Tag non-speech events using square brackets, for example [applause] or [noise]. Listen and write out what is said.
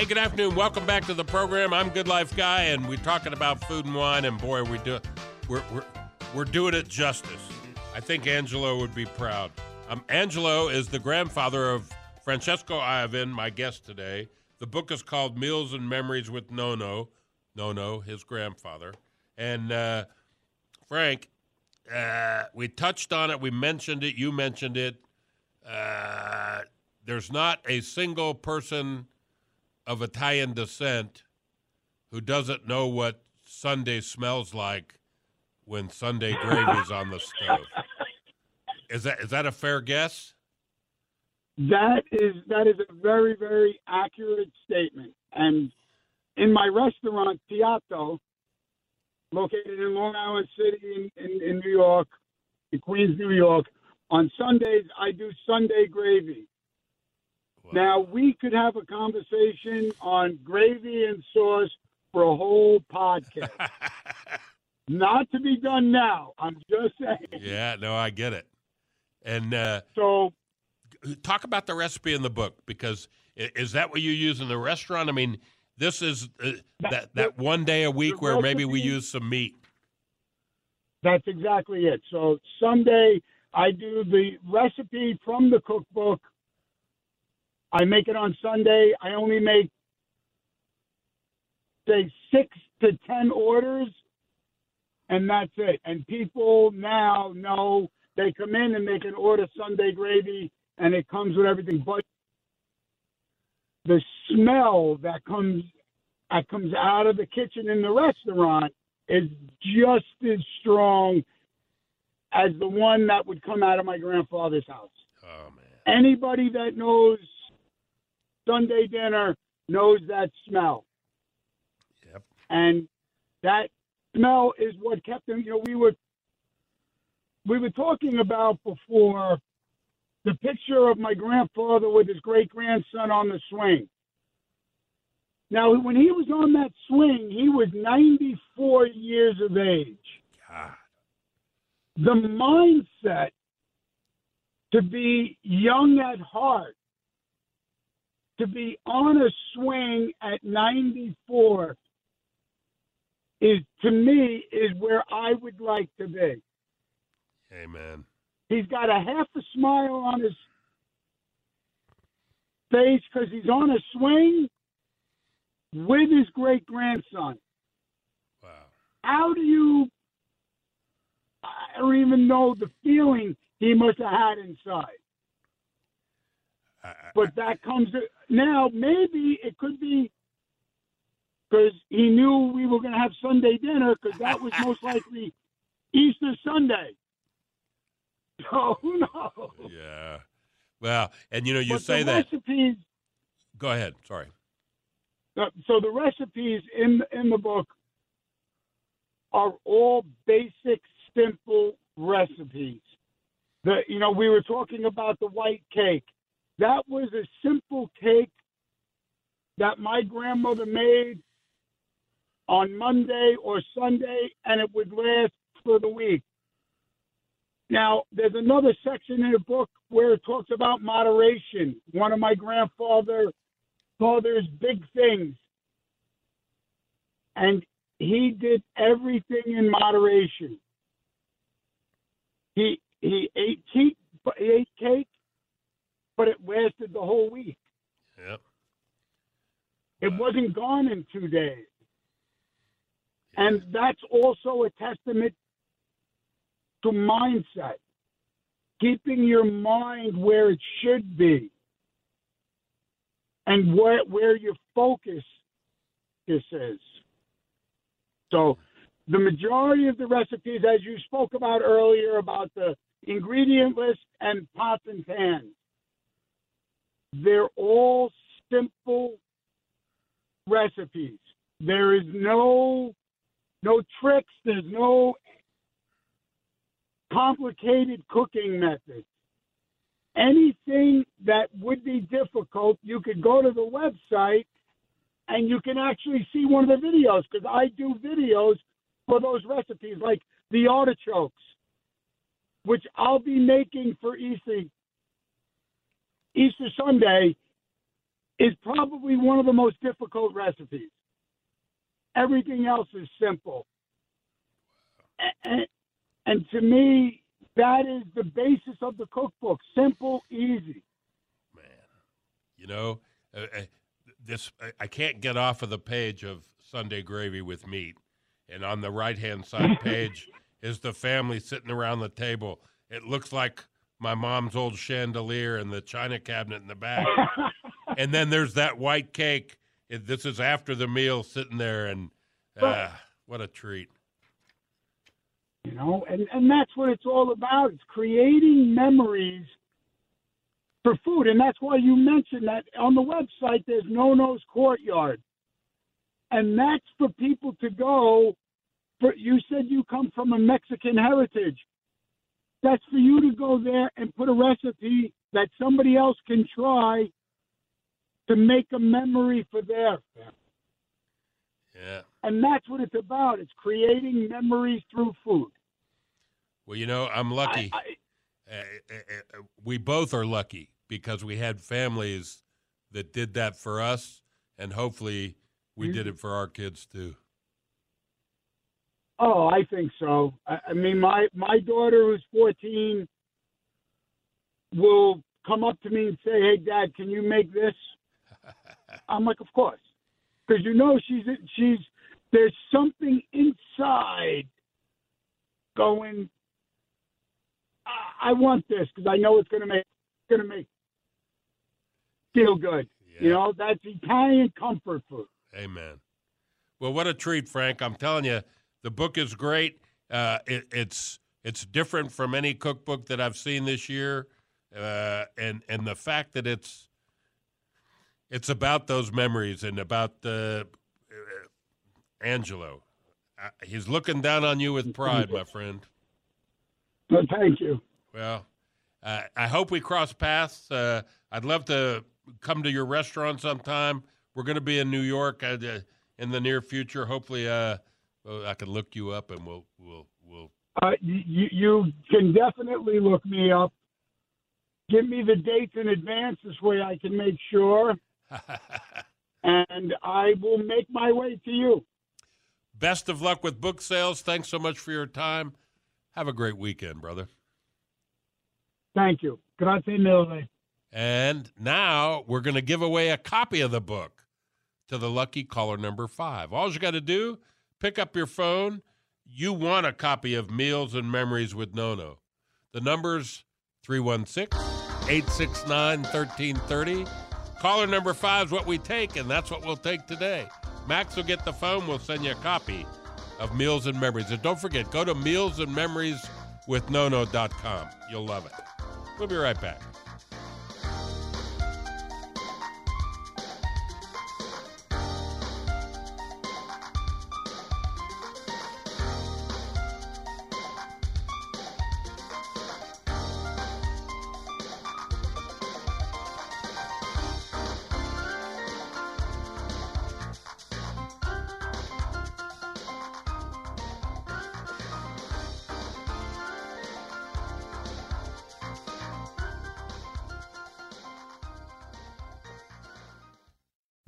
Hey, good afternoon. Welcome back to the program. I'm Good Life Guy, and we're talking about food and wine. And boy, we do we're we're we're doing it justice. I think Angelo would be proud. Um, Angelo is the grandfather of Francesco Iovine, my guest today. The book is called Meals and Memories with Nono. Nono, his grandfather, and uh, Frank. Uh, we touched on it. We mentioned it. You mentioned it. Uh, there's not a single person of Italian descent who doesn't know what Sunday smells like when Sunday gravy's on the stove. Is that is that a fair guess? That is that is a very very accurate statement. And in my restaurant Piatto, located in Long Island City in, in, in New York, in Queens, New York, on Sundays I do Sunday gravy. Now we could have a conversation on gravy and sauce for a whole podcast. [laughs] Not to be done now. I'm just saying. Yeah, no, I get it. And uh, So talk about the recipe in the book because is that what you use in the restaurant? I mean, this is uh, that that one day a week where maybe we use some meat. that's exactly it. So Sunday I do the recipe from the cookbook. I make it on Sunday. I only make say six to ten orders, and that's it. And people now know they come in and they can order Sunday gravy, and it comes with everything. But the smell that comes that comes out of the kitchen in the restaurant is just as strong as the one that would come out of my grandfather's house. Oh man. Anybody that knows Sunday dinner knows that smell. Yep. And that smell is what kept them, you know, we were we were talking about before the picture of my grandfather with his great grandson on the swing. Now, when he was on that swing, he was 94 years of age God. the mindset to be young at heart, to be on a swing at 94 is to me is where I would like to be. Amen. He's got a half a smile on his face because he's on a swing with his great grandson. Wow. how do you I don't even know the feeling he must have had inside. But that comes now. Maybe it could be because he knew we were going to have Sunday dinner because that was most likely Easter Sunday. [laughs] So who knows? yeah. Well, and you know, you But say the that. recipes. Go ahead. Sorry. uh, So the recipes in in the book are all basic, simple recipes. The you know we were talking about the white cake. That was a simple cake that my grandmother made on Monday or Sunday, and it would last for the week. Now, there's another section in the book where it talks about moderation. One of my grandfather father's big things. And he did everything in moderation. He he ate cake, he ate cake, but it lasted the whole week. Yep. It wasn't gone in two days. And that's also a testament to mindset, keeping your mind where it should be. and where where your focus is. So the majority of the recipes, as you spoke about earlier, about the ingredient list and pots and pans, they're all simple recipes. There is no no tricks. There's no complicated cooking methods. Anything that would be difficult, you could go to the website and you can actually see one of the videos because I do videos for those recipes, like the artichokes, which I'll be making for Easter Easter Sunday, is probably one of the most difficult recipes. Everything else is simple. And, and to me, that is the basis of the cookbook simple, easy. Man, you know, uh, uh, this I can't get off of the page of Sunday Gravy with Meat. And on the right hand side [laughs] page is the family sitting around the table. It looks like my mom's old chandelier and the china cabinet in the back. and then there's that white cake. This is after the meal sitting there, and uh, what a treat. You know, and, and that's what it's all about. It's creating memories for food. And that's why you mentioned that on the website there's No Nono's Courtyard. And that's for people to go. For, you said you come from a Mexican heritage. That's for you to go there and put a recipe that somebody else can try to make a memory for their family. Yeah. And that's what it's about. It's creating memories through food. Well, you know, I'm lucky. I, I, uh, we both are lucky because we had families that did that for us, and hopefully we mm-hmm. did it for our kids too. Oh, I think so. I, I mean, my my daughter who's 14 will come up to me and say, "Hey, Dad, can you make this?" [laughs] I'm like, "Of course," because you know she's she's there's something inside going. I, I want this because I know it's going to make going to make feel good. Yeah. You know, that's Italian comfort food. Amen. Well, what a treat, Frank! I'm telling you, the book is great. Uh, it, it's it's different from any cookbook that I've seen this year, uh, and and the fact that it's it's about those memories and about uh, Angelo. Uh, he's looking down on you with pride, my friend. Well, thank you. Well, uh, I hope we cross paths. Uh, I'd love to come to your restaurant sometime. We're going to be in New York uh, in the near future. Hopefully, uh, I can look you up and we'll we'll we'll. Uh, you you can definitely look me up. Give me the dates in advance. This way, I can make sure, [laughs] and I will make my way to you. Best of luck with book sales. Thanks so much for your time. Have a great weekend, brother. Thank you. Grazie mille. And now we're going to give away a copy of the book to the lucky caller number five. All you got to do, pick up your phone. You want a copy of Meals and Memories with Nono. The number's 316 869 1330. Caller number five is what we take, and that's what we'll take today. Max will get the phone. We'll send you a copy of Meals and Memories. And don't forget, go to Meals and Memories with mealsandmemorieswithnono.com. You'll love it. We'll be right back.